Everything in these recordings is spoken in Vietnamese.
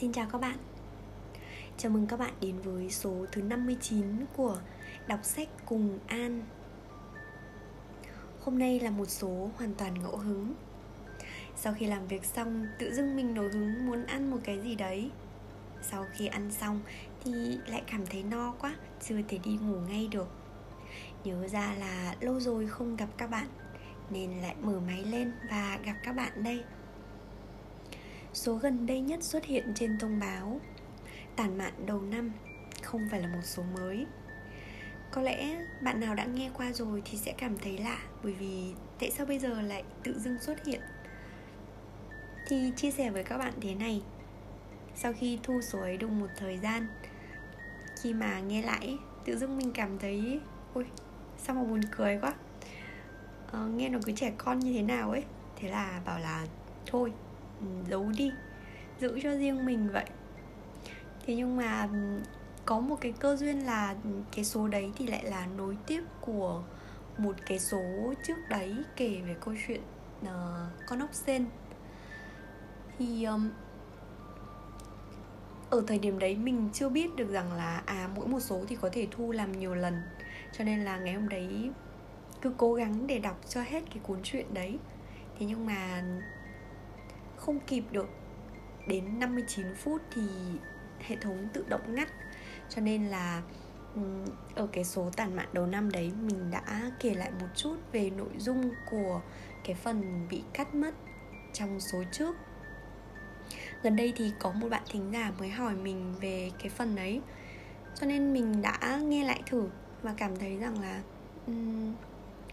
Xin chào các bạn. Chào mừng các bạn đến với số thứ 59 của Đọc sách cùng An. Hôm nay là một số hoàn toàn ngẫu hứng. Sau khi làm việc xong, tự dưng mình nổi hứng muốn ăn một cái gì đấy. Sau khi ăn xong thì lại cảm thấy no quá, chưa thể đi ngủ ngay được. Nhớ ra là lâu rồi không gặp các bạn Nên lại mở máy lên và gặp các bạn đây. Số gần đây nhất xuất hiện trên thông báo. Tản mạn đầu năm Không phải là một số mới. Có lẽ bạn nào đã nghe qua rồi thì sẽ cảm thấy lạ Bởi vì tại sao bây giờ lại tự dưng xuất hiện? Thì chia sẻ với các bạn thế này. Sau khi thu số ấy được một thời gian Khi mà nghe lại Tự dưng mình cảm thấy Ôi sao mà buồn cười quá. À, Nghe nó cứ trẻ con như thế nào ấy Thế là bảo là Thôi giấu đi giữ cho riêng mình vậy. Thế nhưng mà có một cái cơ duyên là cái số đấy thì lại là nối tiếp của một cái số trước đấy kể về câu chuyện uh, con ốc sen. Thì um, ở thời điểm đấy mình chưa biết được rằng là à mỗi một số thì có thể thu làm nhiều lần. Cho nên là ngày hôm đấy cứ cố gắng để đọc cho hết cái cuốn truyện đấy. Thế nhưng mà không kịp được. Đến 59 phút thì hệ thống tự động ngắt. Cho nên là ở cái số tàn mạn đầu năm đấy mình đã kể lại một chút về nội dung của cái phần bị cắt mất trong số trước. Gần đây thì có một bạn thính giả mới hỏi mình về cái phần đấy. Cho nên mình đã nghe lại thử và cảm thấy rằng là um,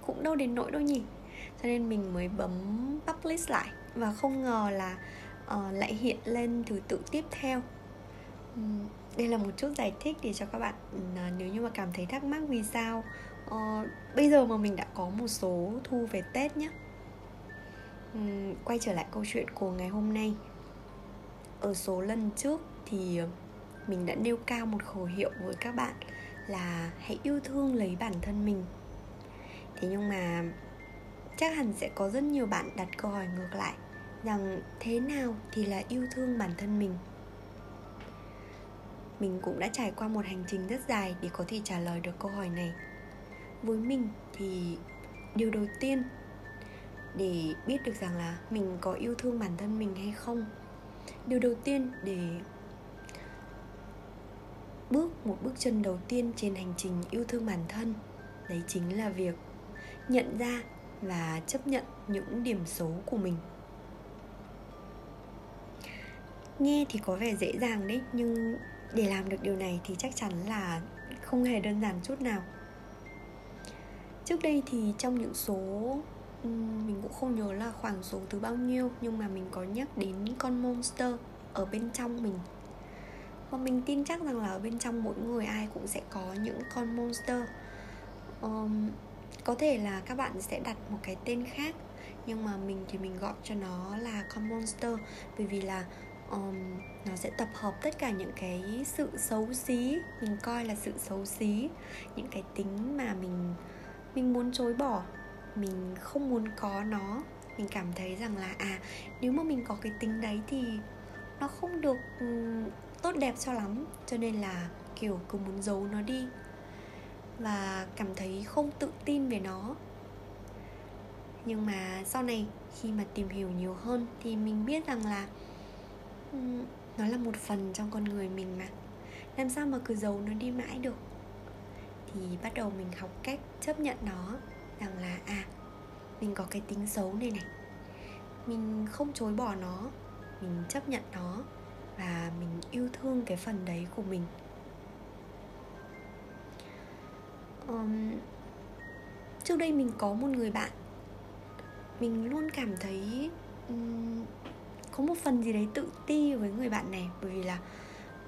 cũng đâu đến nỗi đâu nhỉ? Cho nên mình mới bấm publish lại và không ngờ là uh, lại hiện lên thứ tự tiếp theo. Um, đây là một chút giải thích để cho các bạn uh, nếu như mà cảm thấy thắc mắc vì sao uh, bây giờ mà mình đã có một số thu về tết nhé um, quay trở lại câu chuyện của ngày hôm nay. Ở số lần trước thì mình đã nêu cao một khẩu hiệu với các bạn là hãy yêu thương lấy bản thân mình. Thế nhưng mà chắc hẳn sẽ có rất nhiều bạn đặt câu hỏi ngược lại rằng thế nào thì là yêu thương bản thân mình? Mình cũng đã trải qua một hành trình rất dài để có thể trả lời được câu hỏi này. Với mình thì điều đầu tiên để biết được rằng là mình có yêu thương bản thân mình hay không, điều đầu tiên để bước một bước chân đầu tiên trên hành trình yêu thương bản thân, đấy chính là việc nhận ra và chấp nhận những điểm xấu của mình nghe thì có vẻ dễ dàng đấy nhưng để làm được điều này thì chắc chắn là không hề đơn giản chút nào. Trước đây thì trong những số mình cũng không nhớ là khoảng số thứ bao nhiêu nhưng mà mình có nhắc đến con monster ở bên trong mình. Và mình tin chắc rằng là ở bên trong mỗi người ai cũng sẽ có những con monster. Um, có thể là các bạn sẽ đặt một cái tên khác nhưng mà mình thì mình gọi cho nó là con monster bởi vì là um, nó sẽ tập hợp tất cả những cái sự xấu xí mình coi là sự xấu xí những cái tính mà mình mình muốn chối bỏ mình không muốn có nó. Mình cảm thấy rằng là à nếu mà mình có cái tính đấy thì nó không được um, tốt đẹp cho lắm. Cho nên là kiểu cứ muốn giấu nó đi và cảm thấy không tự tin về nó. Nhưng mà sau này khi mà tìm hiểu nhiều hơn thì mình biết rằng là Ừ, nó là một phần trong con người mình mà. Làm sao mà cứ giấu nó đi mãi được? Thì bắt đầu mình học cách chấp nhận nó rằng là à mình có cái tính xấu này này. Mình không chối bỏ nó mình chấp nhận nó và mình yêu thương cái phần đấy của mình. Um, trước đây mình có một người bạn. Mình luôn cảm thấy um, có một phần gì đấy tự ti với người bạn này bởi vì là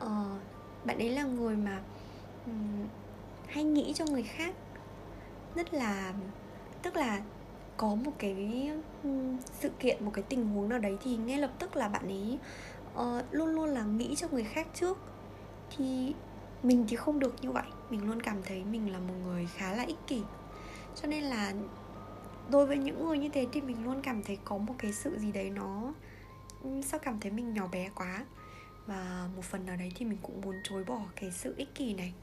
uh, bạn ấy là người mà um, hay nghĩ cho người khác. Rất là tức là có một cái um, sự kiện một cái tình huống nào đấy thì ngay lập tức là bạn ấy uh, luôn luôn là nghĩ cho người khác trước. Thì mình thì không được như vậy. Mình luôn cảm thấy mình là một người khá là ích kỷ. Cho nên là đối với những người như thế thì mình luôn cảm thấy có một cái sự gì đấy nó sao cảm thấy mình nhỏ bé quá? Và một phần nào đấy thì mình cũng muốn chối bỏ cái sự ích kỷ này.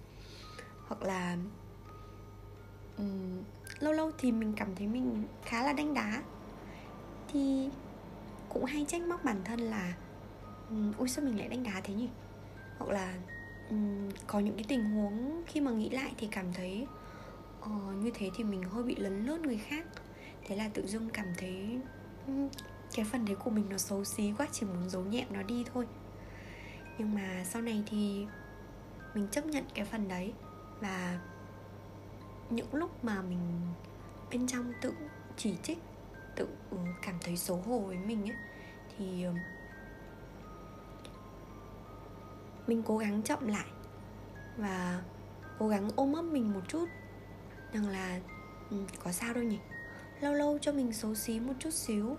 Hoặc là um, lâu lâu thì mình cảm thấy mình khá là đanh đá. Thì cũng hay trách móc bản thân là um, ui sao mình lại đánh đá thế nhỉ? Hoặc là um, có những cái tình huống khi mà nghĩ lại thì cảm thấy uh, như thế thì mình hơi bị lấn lướt người khác. Thế là tự dưng cảm thấy um, cái phần đấy của mình nó xấu xí quá chỉ muốn giấu nhẹm nó đi thôi. Nhưng mà sau này thì mình chấp nhận cái phần đấy và những lúc mà mình bên trong tự chỉ trích tự ừ, cảm thấy xấu hổ với mình ấy thì ờ, mình cố gắng chậm lại và cố gắng ôm ấp mình một chút rằng là ừ, có sao đâu nhỉ? Lâu lâu cho mình xấu xí một chút xíu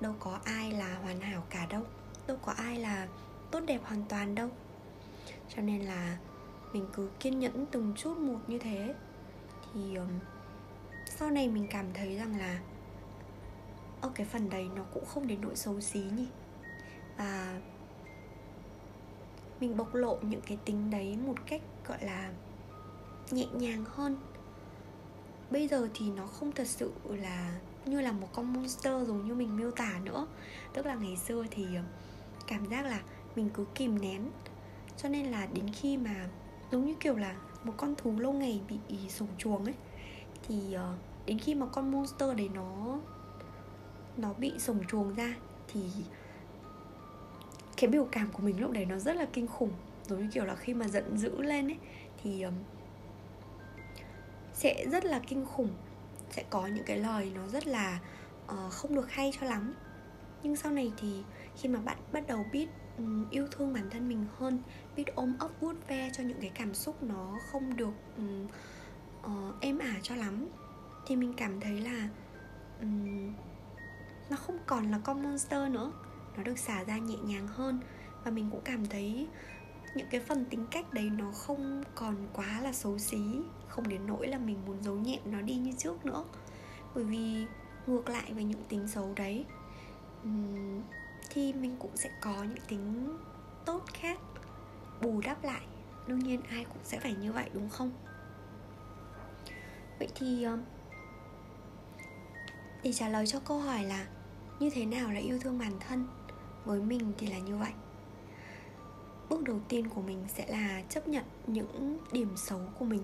đâu có ai là hoàn hảo cả đâu. Đâu có ai là tốt đẹp hoàn toàn đâu. Cho nên là mình cứ kiên nhẫn từng chút một như thế. Thì um, sau này mình cảm thấy rằng là ở cái phần đấy nó cũng không đến nỗi xấu xí nhỉ. Và mình bộc lộ những cái tính đấy một cách gọi là nhẹ nhàng hơn. Bây giờ thì nó không thật sự là như là một con monster giống như mình miêu tả nữa. Tức là ngày xưa thì ờ, cảm giác là mình cứ kìm nén. Cho nên là đến khi mà giống như kiểu là một con thú lâu ngày bị sủng chuồng ấy, thì ờ, đến khi mà con monster đấy nó nó bị sổng chuồng ra thì cái biểu cảm của mình lúc đấy nó rất là kinh khủng. Giống như kiểu là khi mà giận dữ lên ấy, thì sẽ rất là kinh khủng sẽ có những cái lời nó rất là uh, không được hay cho lắm. Nhưng sau này thì khi mà bạn bắt đầu biết um, yêu thương bản thân mình hơn biết ôm ấp vuốt ve cho những cái cảm xúc nó không được um, uh, êm ả cho lắm thì mình cảm thấy là um, nó không còn là con monster nữa. Nó được xả ra nhẹ nhàng hơn. Và mình cũng cảm thấy những cái phần tính cách đấy nó không còn quá là xấu xí, không đến nỗi là mình muốn giấu nhẹm nó đi như trước nữa. Bởi vì ngược lại với những tính xấu đấy thì mình cũng sẽ có những tính tốt khác, bù đắp lại. Đương nhiên ai cũng sẽ phải như vậy, đúng không? Vậy thì ờ, để trả lời cho câu hỏi là như thế nào là yêu thương bản thân, với mình thì là như vậy bước đầu tiên của mình sẽ là chấp nhận những điểm xấu của mình.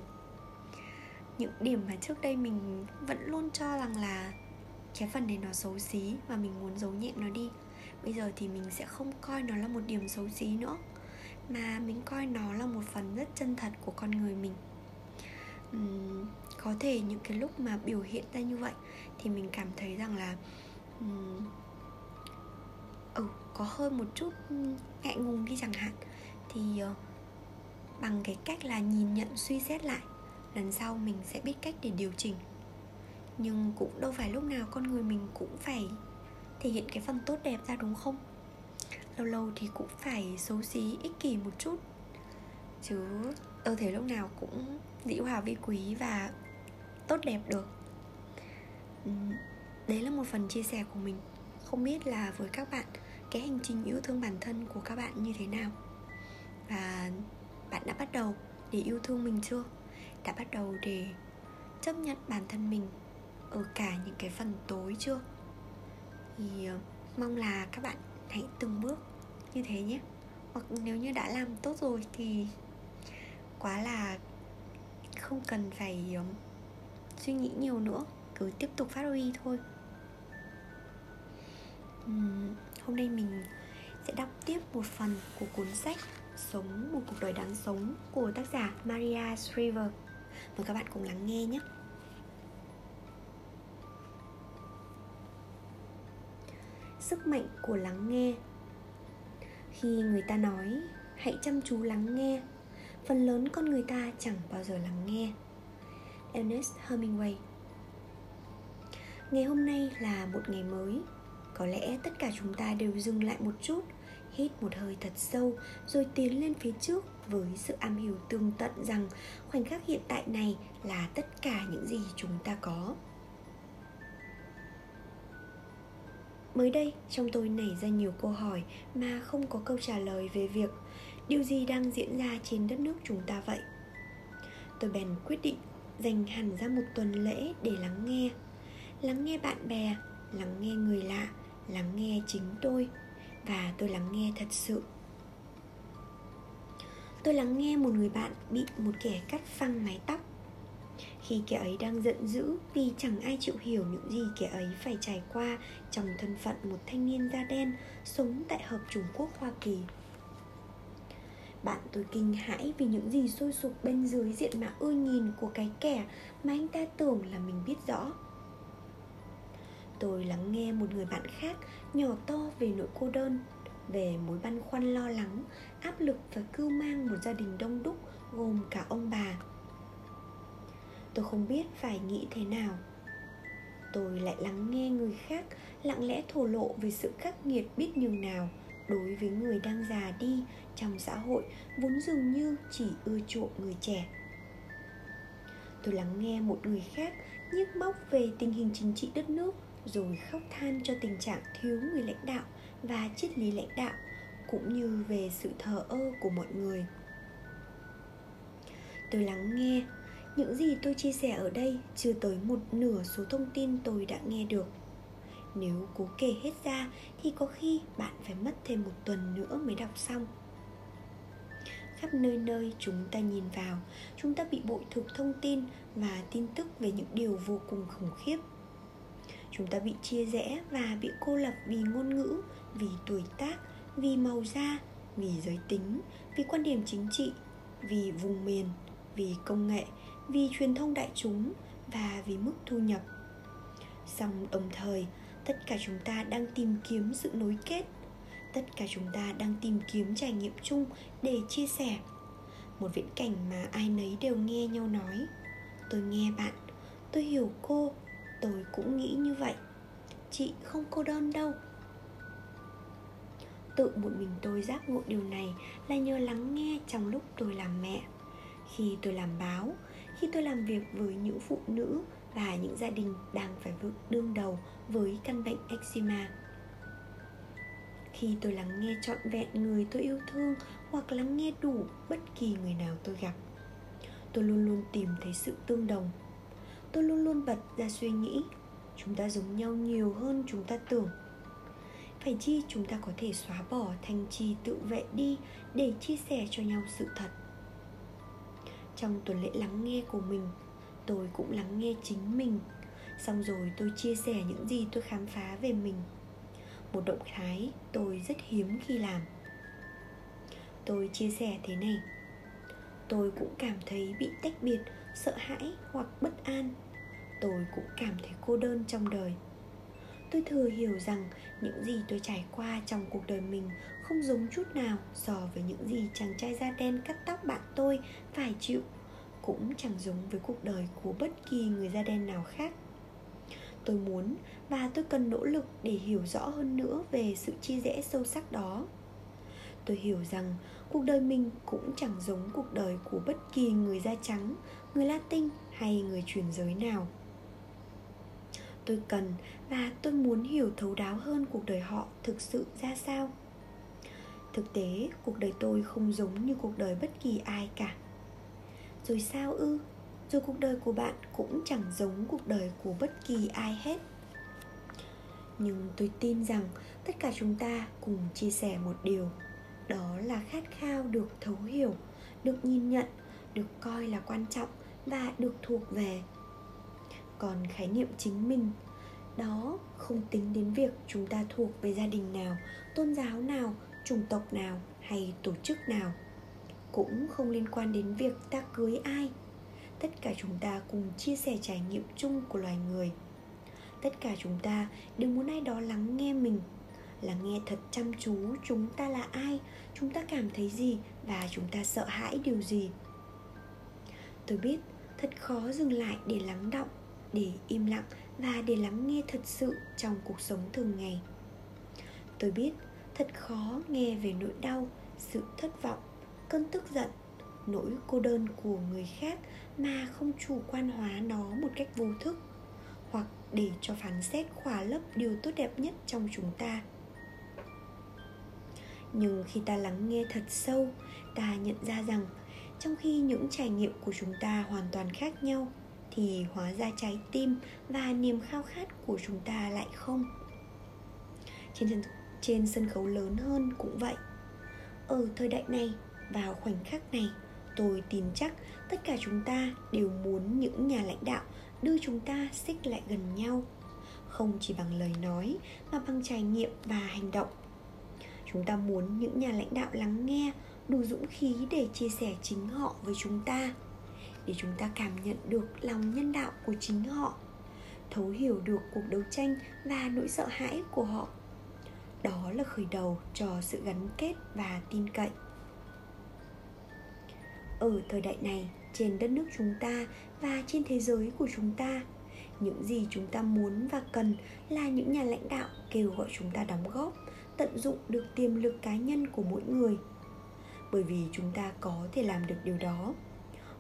Những điểm mà trước đây mình vẫn luôn cho rằng là cái phần này nó xấu xí và mình muốn giấu nhẹm nó đi bây giờ thì mình sẽ không coi nó là một điểm xấu xí nữa mà mình coi nó là một phần rất chân thật của con người mình. Uhm, có thể những cái lúc mà biểu hiện ra như vậy thì mình cảm thấy rằng là uhm, ừ có hơi một chút ừ, ngại ngùng đi chẳng hạn. Thì ờ, bằng cái cách là nhìn nhận, suy xét lại, lần sau mình sẽ biết cách để điều chỉnh. Nhưng cũng đâu phải lúc nào con người mình cũng phải thể hiện cái phần tốt đẹp ra, đúng không? Lâu lâu thì cũng phải xấu xí, ích kỷ một chút. Chứ đâu thể lúc nào cũng dĩ hòa vi quý và tốt đẹp được. Ừ, đấy là một phần chia sẻ của mình. Không biết là với các bạn cái hành trình yêu thương bản thân của các bạn như thế nào? Và bạn đã bắt đầu để yêu thương mình chưa? Đã bắt đầu để chấp nhận bản thân mình ở cả những cái phần tối chưa? Thì ờ, mong là các bạn hãy từng bước như thế nhé. Hoặc nếu như đã làm tốt rồi thì quá là không cần phải suy nghĩ nhiều nữa cứ tiếp tục phát huy thôi. Uhm, hôm nay mình sẽ đọc tiếp một phần của cuốn sách sống, một cuộc đời đáng sống của tác giả Maria Shriver. Mời các bạn cùng lắng nghe nhé. Sức mạnh của lắng nghe. Khi người ta nói, hãy chăm chú lắng nghe, phần lớn con người ta chẳng bao giờ lắng nghe. Ernest hemingway. Ngày hôm nay là một ngày mới có lẽ tất cả chúng ta đều dừng lại một chút, hít một hơi thật sâu, rồi tiến lên phía trước với sự am hiểu tương tận rằng khoảnh khắc hiện tại này là tất cả những gì chúng ta có. Mới đây, trong tôi nảy ra nhiều câu hỏi mà không có câu trả lời về việc điều gì đang diễn ra trên đất nước chúng ta vậy. Tôi bèn quyết định dành hẳn ra một tuần lễ để lắng nghe. Lắng nghe bạn bè, lắng nghe người lạ lắng nghe chính tôi và tôi lắng nghe thật sự tôi lắng nghe một người bạn bị một kẻ cắt phăng mái tóc khi kẻ ấy đang giận dữ vì chẳng ai chịu hiểu những gì kẻ ấy phải trải qua trong thân phận một thanh niên da đen sống tại hợp Trung Quốc Hoa Kỳ. Bạn tôi kinh hãi vì những gì sôi sục bên dưới diện mạo ưa nhìn của cái kẻ mà anh ta tưởng là mình biết rõ. Tôi lắng nghe một người bạn khác nhỏ to về nỗi cô đơn, về mối băn khoăn lo lắng, áp lực và cưu mang một gia đình đông đúc gồm cả ông bà. Tôi không biết phải nghĩ thế nào. Tôi lại lắng nghe người khác lặng lẽ thổ lộ về sự khắc nghiệt biết nhường nào đối với người đang già đi trong xã hội vốn dường như chỉ ưa chuộng người trẻ. Tôi lắng nghe một người khác nhức móc về tình hình chính trị đất nước rồi khóc than cho tình trạng thiếu người lãnh đạo và triết lý lãnh đạo, cũng như về sự thờ ơ của mọi người. Tôi lắng nghe. Những gì tôi chia sẻ ở đây chưa tới một nửa số thông tin tôi đã nghe được. Nếu cố kể hết ra thì có khi bạn phải mất thêm một tuần nữa mới đọc xong. Khắp nơi nơi chúng ta nhìn vào, chúng ta bị bội thực thông tin và tin tức về những điều vô cùng khủng khiếp chúng ta bị chia rẽ và bị cô lập vì ngôn ngữ, vì tuổi tác, vì màu da, vì giới tính, vì quan điểm chính trị, vì vùng miền, vì công nghệ, vì truyền thông đại chúng và vì mức thu nhập. Song đồng thời, tất cả chúng ta đang tìm kiếm sự nối kết. Tất cả chúng ta đang tìm kiếm trải nghiệm chung để chia sẻ. Một viễn cảnh mà ai nấy đều nghe nhau nói. Tôi nghe bạn, tôi hiểu cô tôi cũng nghĩ như vậy. Chị không cô đơn đâu. Tự một mình tôi giác ngộ điều này là nhờ lắng nghe trong lúc tôi làm mẹ. Khi tôi làm báo, khi tôi làm việc với những phụ nữ và những gia đình đang phải vượt đương đầu với căn bệnh eczema. Khi tôi lắng nghe trọn vẹn người tôi yêu thương hoặc lắng nghe đủ bất kỳ người nào tôi gặp, tôi luôn luôn tìm thấy sự tương đồng tôi luôn luôn bật ra suy nghĩ. Chúng ta giống nhau nhiều hơn chúng ta tưởng. Phải chi chúng ta có thể xóa bỏ thành trì tự vệ đi để chia sẻ cho nhau sự thật. Trong tuần lễ lắng nghe của mình, tôi cũng lắng nghe chính mình. Xong rồi tôi chia sẻ những gì tôi khám phá về mình. Một động thái tôi rất hiếm khi làm. Tôi chia sẻ thế này. Tôi cũng cảm thấy bị tách biệt, sợ hãi hoặc bất an tôi cũng cảm thấy cô đơn trong đời. Tôi thừa hiểu rằng những gì tôi trải qua trong cuộc đời mình không giống chút nào so với những gì chàng trai da đen cắt tóc bạn tôi phải chịu, cũng chẳng giống với cuộc đời của bất kỳ người da đen nào khác. Tôi muốn và tôi cần nỗ lực để hiểu rõ hơn nữa về sự chia rẽ sâu sắc đó. Tôi hiểu rằng cuộc đời mình cũng chẳng giống cuộc đời của bất kỳ người da trắng, người latin hay người truyền giới nào tôi cần và tôi muốn hiểu thấu đáo hơn cuộc đời họ thực sự ra sao. Thực tế, cuộc đời tôi không giống như cuộc đời bất kỳ ai cả. Rồi sao ư? Rồi cuộc đời của bạn cũng chẳng giống cuộc đời của bất kỳ ai hết. Nhưng tôi tin rằng tất cả chúng ta cùng chia sẻ một điều. Đó là khát khao được thấu hiểu, được nhìn nhận, được coi là quan trọng và được thuộc về còn khái niệm chính mình. Đó không tính đến việc chúng ta thuộc về gia đình nào, tôn giáo nào, chủng tộc nào hay tổ chức nào. Cũng không liên quan đến việc ta cưới ai. Tất cả chúng ta cùng chia sẻ trải nghiệm chung của loài người. Tất cả chúng ta đều muốn ai đó lắng nghe mình, lắng nghe thật chăm chú chúng ta là ai, chúng ta cảm thấy gì và chúng ta sợ hãi điều gì. Tôi biết thật khó dừng lại để lắng động để im lặng và để lắng nghe thật sự trong cuộc sống thường ngày. Tôi biết thật khó nghe về nỗi đau, sự thất vọng, cơn tức giận, nỗi cô đơn của người khác mà không chủ quan hóa nó một cách vô thức, hoặc để cho phán xét khỏa lấp điều tốt đẹp nhất trong chúng ta. Nhưng khi ta lắng nghe thật sâu, ta nhận ra rằng trong khi những trải nghiệm của chúng ta hoàn toàn khác nhau thì hóa ra trái tim và niềm khao khát của chúng ta lại không? Trên trên sân khấu lớn hơn cũng vậy. Ở thời đại này vào khoảnh khắc này, tôi tin chắc tất cả chúng ta đều muốn những nhà lãnh đạo đưa chúng ta xích lại gần nhau, không chỉ bằng lời nói mà bằng trải nghiệm và hành động. Chúng ta muốn những nhà lãnh đạo lắng nghe, đủ dũng khí để chia sẻ chính họ với chúng ta để chúng ta cảm nhận được lòng nhân đạo của chính họ, thấu hiểu được cuộc đấu tranh và nỗi sợ hãi của họ. Đó là khởi đầu cho sự gắn kết và tin cậy. Ở thời đại này, trên đất nước chúng ta và trên thế giới của chúng ta, những gì chúng ta muốn và cần là những nhà lãnh đạo kêu gọi chúng ta đóng góp, tận dụng được tiềm lực cá nhân của mỗi người. Bởi vì chúng ta có thể làm được điều đó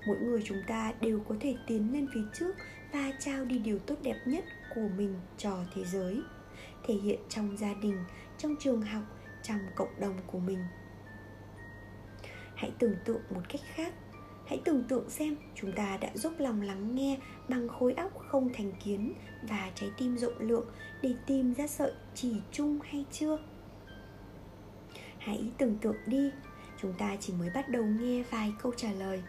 mỗi người chúng ta đều có thể tiến lên phía trước và trao đi điều tốt đẹp nhất của mình cho thế giới, thể hiện trong gia đình, trong trường học, trong cộng đồng của mình. Hãy tưởng tượng một cách khác, hãy tưởng tượng xem chúng ta đã dốc lòng lắng nghe bằng khối óc không thành kiến và trái tim rộng lượng để tìm ra sợi chỉ chung hay chưa. Hãy tưởng tượng đi, chúng ta chỉ mới bắt đầu nghe vài câu trả lời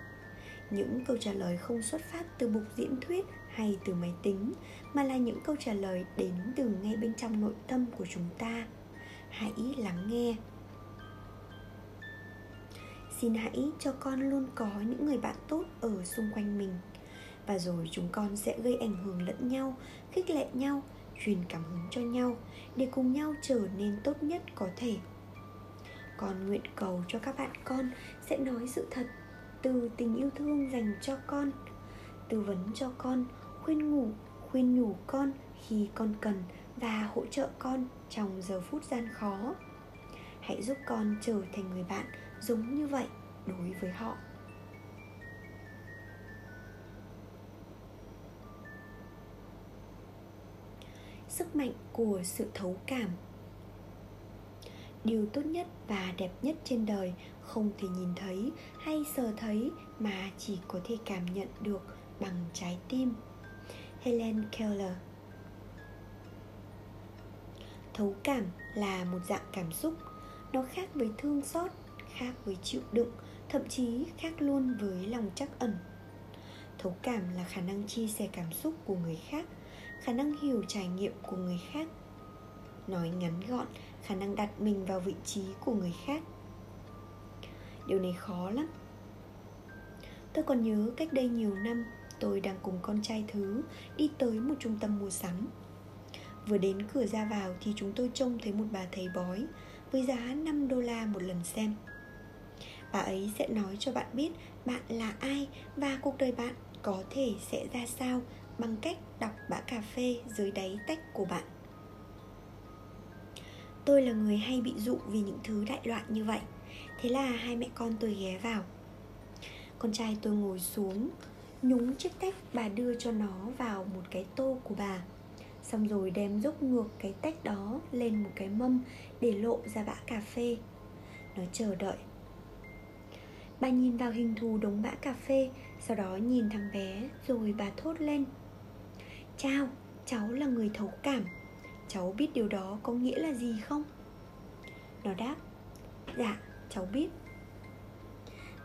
những câu trả lời không xuất phát từ bục diễn thuyết hay từ máy tính, mà là những câu trả lời đến từ ngay bên trong nội tâm của chúng ta. Hãy lắng nghe. Xin hãy cho con luôn có những người bạn tốt ở xung quanh mình, và rồi chúng con sẽ gây ảnh hưởng lẫn nhau, khích lệ nhau, truyền cảm hứng cho nhau để cùng nhau trở nên tốt nhất có thể. Con nguyện cầu cho các bạn con sẽ nói sự thật từ tình yêu thương dành cho con, tư vấn cho con, khuyên ngủ, khuyên nhủ con khi con cần và hỗ trợ con trong giờ phút gian khó. Hãy giúp con trở thành người bạn giống như vậy đối với họ. Sức mạnh của sự thấu cảm điều tốt nhất và đẹp nhất trên đời. Không thể nhìn thấy hay sờ thấy mà chỉ có thể cảm nhận được bằng trái tim. Helen keller. Thấu cảm là một dạng cảm xúc. Nó khác với thương xót, khác với chịu đựng, thậm chí khác luôn với lòng trắc ẩn. Thấu cảm là khả năng chia sẻ cảm xúc của người khác, khả năng hiểu trải nghiệm của người khác. Nói ngắn gọn khả năng đặt mình vào vị trí của người khác. Điều này khó lắm. Tôi còn nhớ cách đây nhiều năm, tôi đang cùng con trai thứ đi tới một trung tâm mua sắm. Vừa đến cửa ra vào thì chúng tôi trông thấy một bà thầy bói với giá 5 đô la một lần xem. Bà ấy sẽ nói cho bạn biết bạn là ai và cuộc đời bạn có thể sẽ ra sao bằng cách đọc bã cà phê dưới đáy tách của bạn tôi là người hay bị dụ vì những thứ đại loại như vậy. Thế là hai mẹ con tôi ghé vào. Con trai tôi ngồi xuống, nhúng chiếc tách bà đưa cho nó vào một cái tô của bà. Xong rồi đem dốc ngược cái tách đó lên một cái mâm để lộ ra bã cà phê. Nó chờ đợi. Bà nhìn vào hình thù đống bã cà phê, sau đó nhìn thằng bé rồi bà thốt lên. Chào cháu là người thấu cảm cháu biết điều đó có nghĩa là gì không? Nó đáp dạ cháu biết.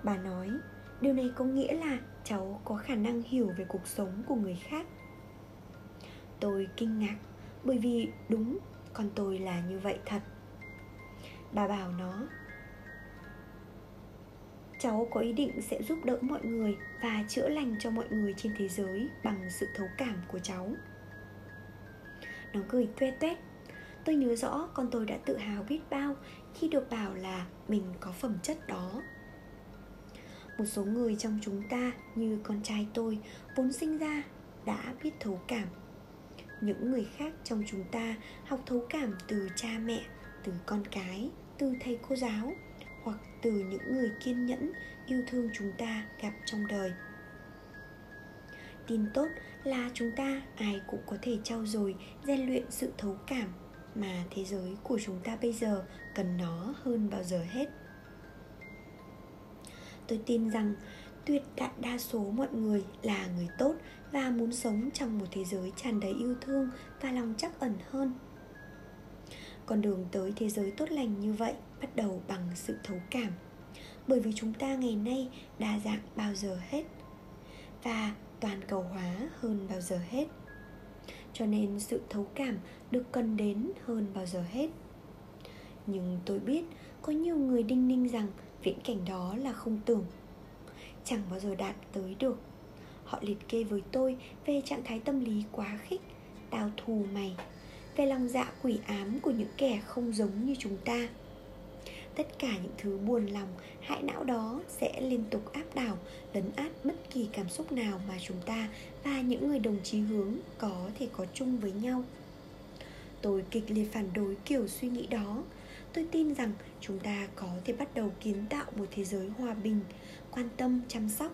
Bà nói, điều này có nghĩa là cháu có khả năng hiểu về cuộc sống của người khác. Tôi kinh ngạc, bởi vì đúng, con tôi là như vậy thật. Bà bảo nó, cháu có ý định sẽ giúp đỡ mọi người và chữa lành cho mọi người trên thế giới bằng sự thấu cảm của cháu nó cười tuê tuét. Tôi nhớ rõ con tôi đã tự hào biết bao khi được bảo là mình có phẩm chất đó. Một số người trong chúng ta như con trai tôi vốn sinh ra đã biết thấu cảm. Những người khác trong chúng ta học thấu cảm từ cha mẹ, từ con cái, từ thầy cô giáo hoặc từ những người kiên nhẫn, yêu thương chúng ta gặp trong đời. Tin tốt là chúng ta, ai cũng có thể trau dồi, rèn luyện sự thấu cảm mà thế giới của chúng ta bây giờ cần nó hơn bao giờ hết. Tôi tin rằng tuyệt đại đa số mọi người là người tốt và muốn sống trong một thế giới tràn đầy yêu thương và lòng chắc ẩn hơn. Con đường tới thế giới tốt lành như vậy bắt đầu bằng sự thấu cảm, bởi vì chúng ta ngày nay đa dạng bao giờ hết. Và toàn cầu hóa hơn bao giờ hết. Cho nên sự thấu cảm được cần đến hơn bao giờ hết. Nhưng tôi biết có nhiều người đinh ninh rằng viễn cảnh đó là không tưởng. Chẳng bao giờ đạt tới được. Họ liệt kê với tôi về trạng thái tâm lý quá khích, tao thù mày. Về lòng dạ quỷ ám của những kẻ không giống như chúng ta tất cả những thứ buồn lòng, hại não đó sẽ liên tục áp đảo, lấn át bất kỳ cảm xúc nào mà chúng ta và những người đồng chí hướng có thể có chung với nhau. Tôi kịch liệt phản đối kiểu suy nghĩ đó. Tôi tin rằng chúng ta có thể bắt đầu kiến tạo một thế giới hòa bình, quan tâm, chăm sóc,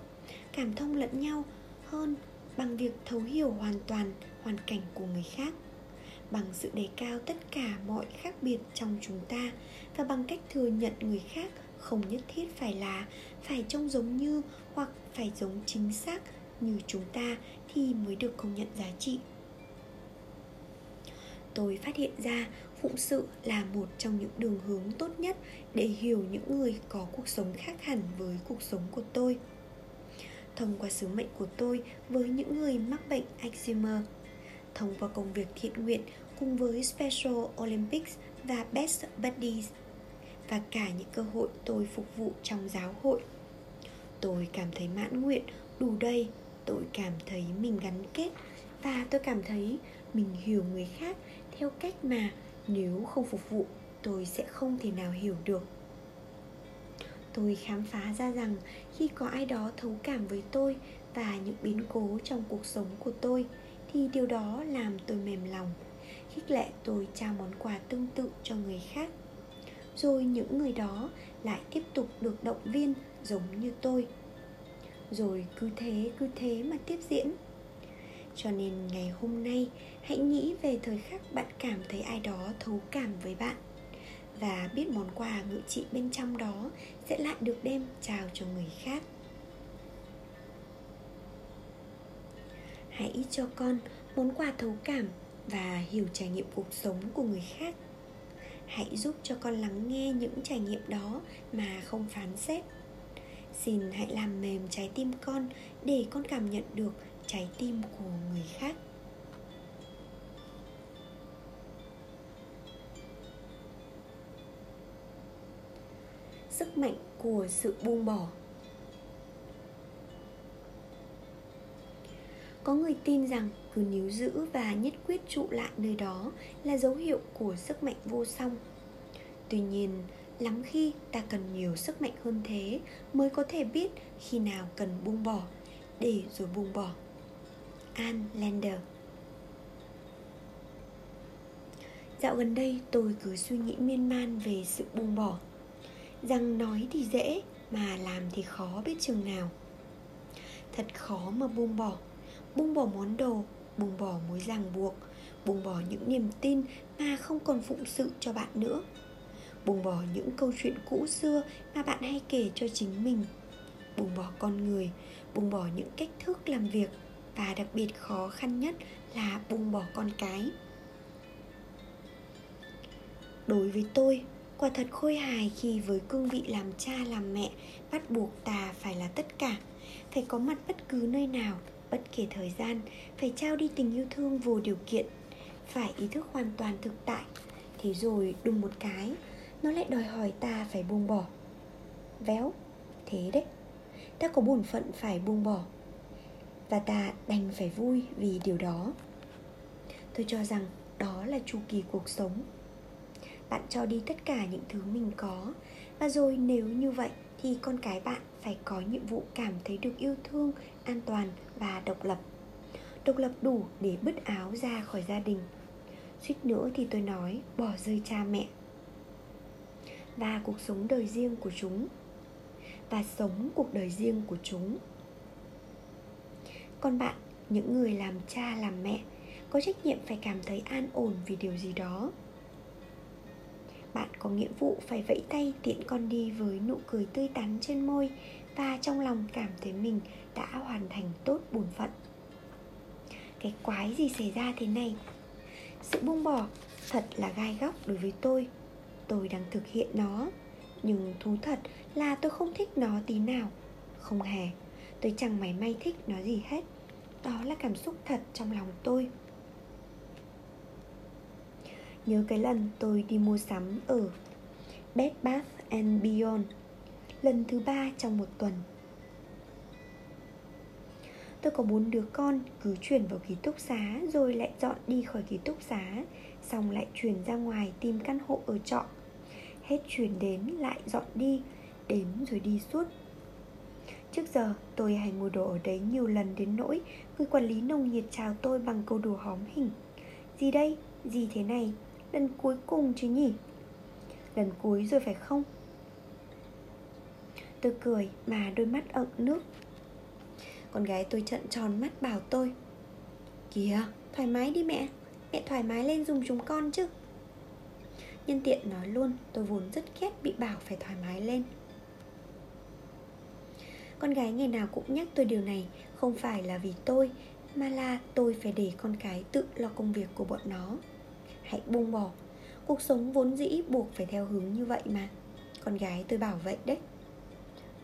cảm thông lẫn nhau hơn bằng việc thấu hiểu hoàn toàn hoàn cảnh của người khác bằng sự đề cao tất cả mọi khác biệt trong chúng ta và bằng cách thừa nhận người khác không nhất thiết phải là phải trông giống như hoặc phải giống chính xác như chúng ta thì mới được công nhận giá trị. Tôi phát hiện ra phụng sự là một trong những đường hướng tốt nhất để hiểu những người có cuộc sống khác hẳn với cuộc sống của tôi. Thông qua sứ mệnh của tôi với những người mắc bệnh Alzheimer thông qua công việc thiện nguyện cùng với Special Olympics và Best Buddies và cả những cơ hội tôi phục vụ trong giáo hội. Tôi cảm thấy mãn nguyện, đủ đầy, tôi cảm thấy mình gắn kết và tôi cảm thấy mình hiểu người khác theo cách mà nếu không phục vụ tôi sẽ không thể nào hiểu được tôi khám phá ra rằng khi có ai đó thấu cảm với tôi và những biến cố trong cuộc sống của tôi thì điều đó làm tôi mềm lòng, khích lệ tôi trao món quà tương tự cho người khác. Rồi những người đó lại tiếp tục được động viên giống như tôi. Rồi cứ thế cứ thế mà tiếp diễn. Cho nên ngày hôm nay, hãy nghĩ về thời khắc bạn cảm thấy ai đó thấu cảm với bạn và biết món quà ngự trị bên trong đó sẽ lại được đem trao cho người khác. Hãy cho con món quà thấu cảm và hiểu trải nghiệm cuộc sống của người khác. Hãy giúp cho con lắng nghe những trải nghiệm đó mà không phán xét. Xin hãy làm mềm trái tim con để con cảm nhận được trái tim của người khác. Sức mạnh của sự buông bỏ. Có người tin rằng cứ níu giữ và nhất quyết trụ lại nơi đó là dấu hiệu của sức mạnh vô song. Tuy nhiên, lắm khi ta cần nhiều sức mạnh hơn thế mới có thể biết khi nào cần buông bỏ, để rồi buông bỏ. An Lander. Dạo gần đây tôi cứ suy nghĩ miên man về sự buông bỏ. Rằng nói thì dễ mà làm thì khó biết chừng nào. Thật khó mà buông bỏ. Buông bỏ món đồ, buông bỏ mối ràng buộc Buông bỏ những niềm tin mà không còn phụng sự cho bạn nữa. Buông bỏ những câu chuyện cũ xưa mà bạn hay kể cho chính mình. Buông bỏ con người, buông bỏ những cách thức làm việc và đặc biệt khó khăn nhất là buông bỏ con cái. Đối với tôi quả thật khôi hài khi với cương vị làm cha làm mẹ bắt buộc ta phải là tất cả phải có mặt bất cứ nơi nào bất kể thời gian, phải trao đi tình yêu thương vô điều kiện, phải ý thức hoàn toàn thực tại. Thế rồi đùng một cái, nó lại đòi hỏi ta phải buông bỏ. Véo, thế đấy, ta có bổn phận phải buông bỏ. Và ta đành phải vui vì điều đó. Tôi cho rằng đó là chu kỳ cuộc sống. Bạn cho đi tất cả những thứ mình có và rồi nếu như vậy thì con cái bạn phải có nhiệm vụ cảm thấy được yêu thương, an toàn và độc lập. Độc lập đủ để bứt áo ra khỏi gia đình. Suýt nữa thì tôi nói, bỏ rơi cha mẹ. Và cuộc sống đời riêng của chúng. Và sống cuộc đời riêng của chúng. Còn bạn, những người làm cha, làm mẹ, có trách nhiệm phải cảm thấy an ổn vì điều gì đó bạn có nghĩa vụ phải vẫy tay tiện con đi với nụ cười tươi tắn trên môi và trong lòng cảm thấy mình đã hoàn thành tốt bổn phận. Cái quái gì xảy ra thế này? Sự buông bỏ thật là gai góc đối với tôi. Tôi đang thực hiện nó, nhưng thú thật là tôi không thích nó tí nào. Không hề, tôi chẳng mảy may thích nó gì hết. Đó là cảm xúc thật trong lòng tôi. Nhớ cái lần tôi đi mua sắm ở Bed Bath and Beyond, Lần thứ ba trong một tuần Tôi có bốn đứa con, cứ chuyển vào ký túc xá Rồi lại dọn đi khỏi ký túc xá, Xong lại chuyển ra ngoài tìm căn hộ ở trọ Hết chuyển đến lại dọn đi Đến rồi đi suốt Trước giờ, tôi hay mua đồ ở đấy nhiều lần đến nỗi Người quản lý nồng nhiệt chào tôi bằng câu đùa hóm hình Gì đây? Gì thế này? Lần cuối cùng chứ nhỉ? Lần cuối rồi phải không? Tôi cười mà đôi mắt ẩn nước. Con gái tôi trận tròn mắt bảo tôi. Kìa, thoải mái đi mẹ. Mẹ thoải mái lên dùng chúng con chứ. Nhân tiện nói luôn, Tôi vốn rất ghét bị bảo phải thoải mái lên. Con gái ngày nào cũng nhắc tôi điều này, Không phải là vì tôi, Mà là tôi phải để con cái tự lo công việc của bọn nó hãy buông bỏ. Cuộc sống vốn dĩ buộc phải theo hướng như vậy mà. Con gái tôi bảo vậy đấy.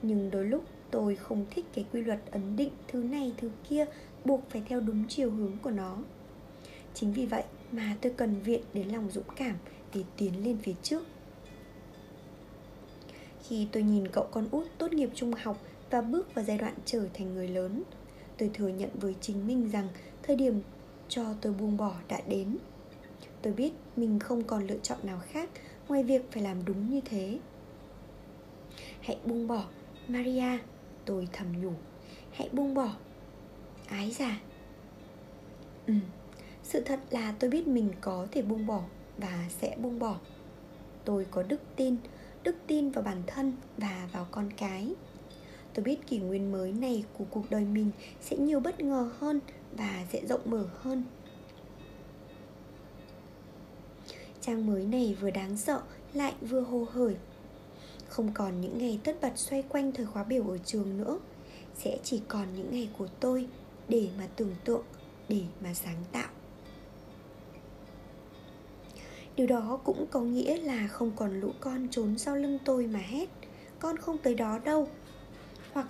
Nhưng đôi lúc tôi không thích cái quy luật ấn định thứ này thứ kia buộc phải theo đúng chiều hướng của nó. Chính vì vậy mà tôi cần viện đến lòng dũng cảm để tiến lên phía trước. Khi tôi nhìn cậu con út tốt nghiệp trung học và bước vào giai đoạn trở thành người lớn, tôi thừa nhận với chính mình rằng thời điểm cho tôi buông bỏ đã đến tôi biết mình không còn lựa chọn nào khác ngoài việc phải làm đúng như thế. Hãy buông bỏ. Maria, tôi thầm nhủ. Hãy buông bỏ. Ái già. Ừ sự thật là tôi biết mình có thể buông bỏ và sẽ buông bỏ. Tôi có đức tin đức tin vào bản thân và vào con cái. Tôi biết kỷ nguyên mới này của cuộc đời mình sẽ nhiều bất ngờ hơn và sẽ rộng mở hơn. Trang mới này vừa đáng sợ lại vừa hồ hởi. Không còn những ngày tất bật xoay quanh thời khóa biểu ở trường nữa Sẽ chỉ còn những ngày của tôi để mà tưởng tượng, để mà sáng tạo. Điều đó cũng có nghĩa là không còn lũ con trốn sau lưng tôi mà hét Con không tới đó đâu. Hoặc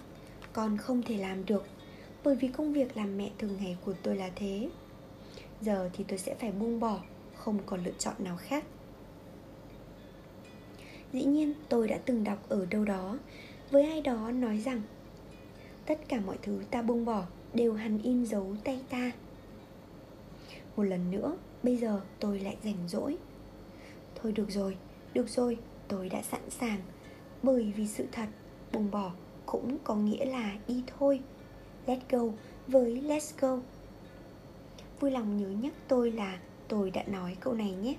con không thể làm được Bởi vì công việc làm mẹ thường ngày của tôi là thế. Giờ thì tôi sẽ phải buông bỏ không còn lựa chọn nào khác. Dĩ nhiên, tôi đã từng đọc ở đâu đó, với ai đó nói rằng, tất cả mọi thứ ta buông bỏ đều hằn in dấu tay ta. Một lần nữa, bây giờ tôi lại rảnh rỗi. Thôi được rồi được rồi, tôi đã sẵn sàng, bởi vì sự thật buông bỏ cũng có nghĩa là đi thôi. Let go, với let's go. Vui lòng nhớ nhắc tôi là tôi đã nói câu này nhé.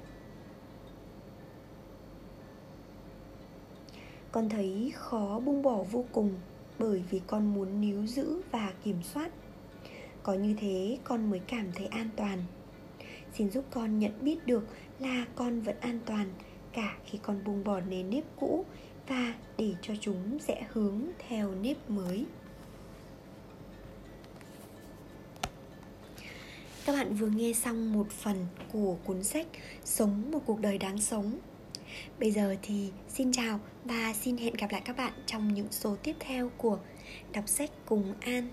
Con thấy khó buông bỏ vô cùng bởi vì con muốn níu giữ và kiểm soát. Có như thế con mới cảm thấy an toàn. Xin giúp con nhận biết được là con vẫn an toàn cả khi con buông bỏ nền nếp cũ và để cho chúng sẽ hướng theo nếp mới. Các bạn vừa nghe xong một phần của cuốn sách Sống một cuộc đời đáng sống. Bây giờ thì xin chào và xin hẹn gặp lại các bạn trong những số tiếp theo của Đọc sách cùng An.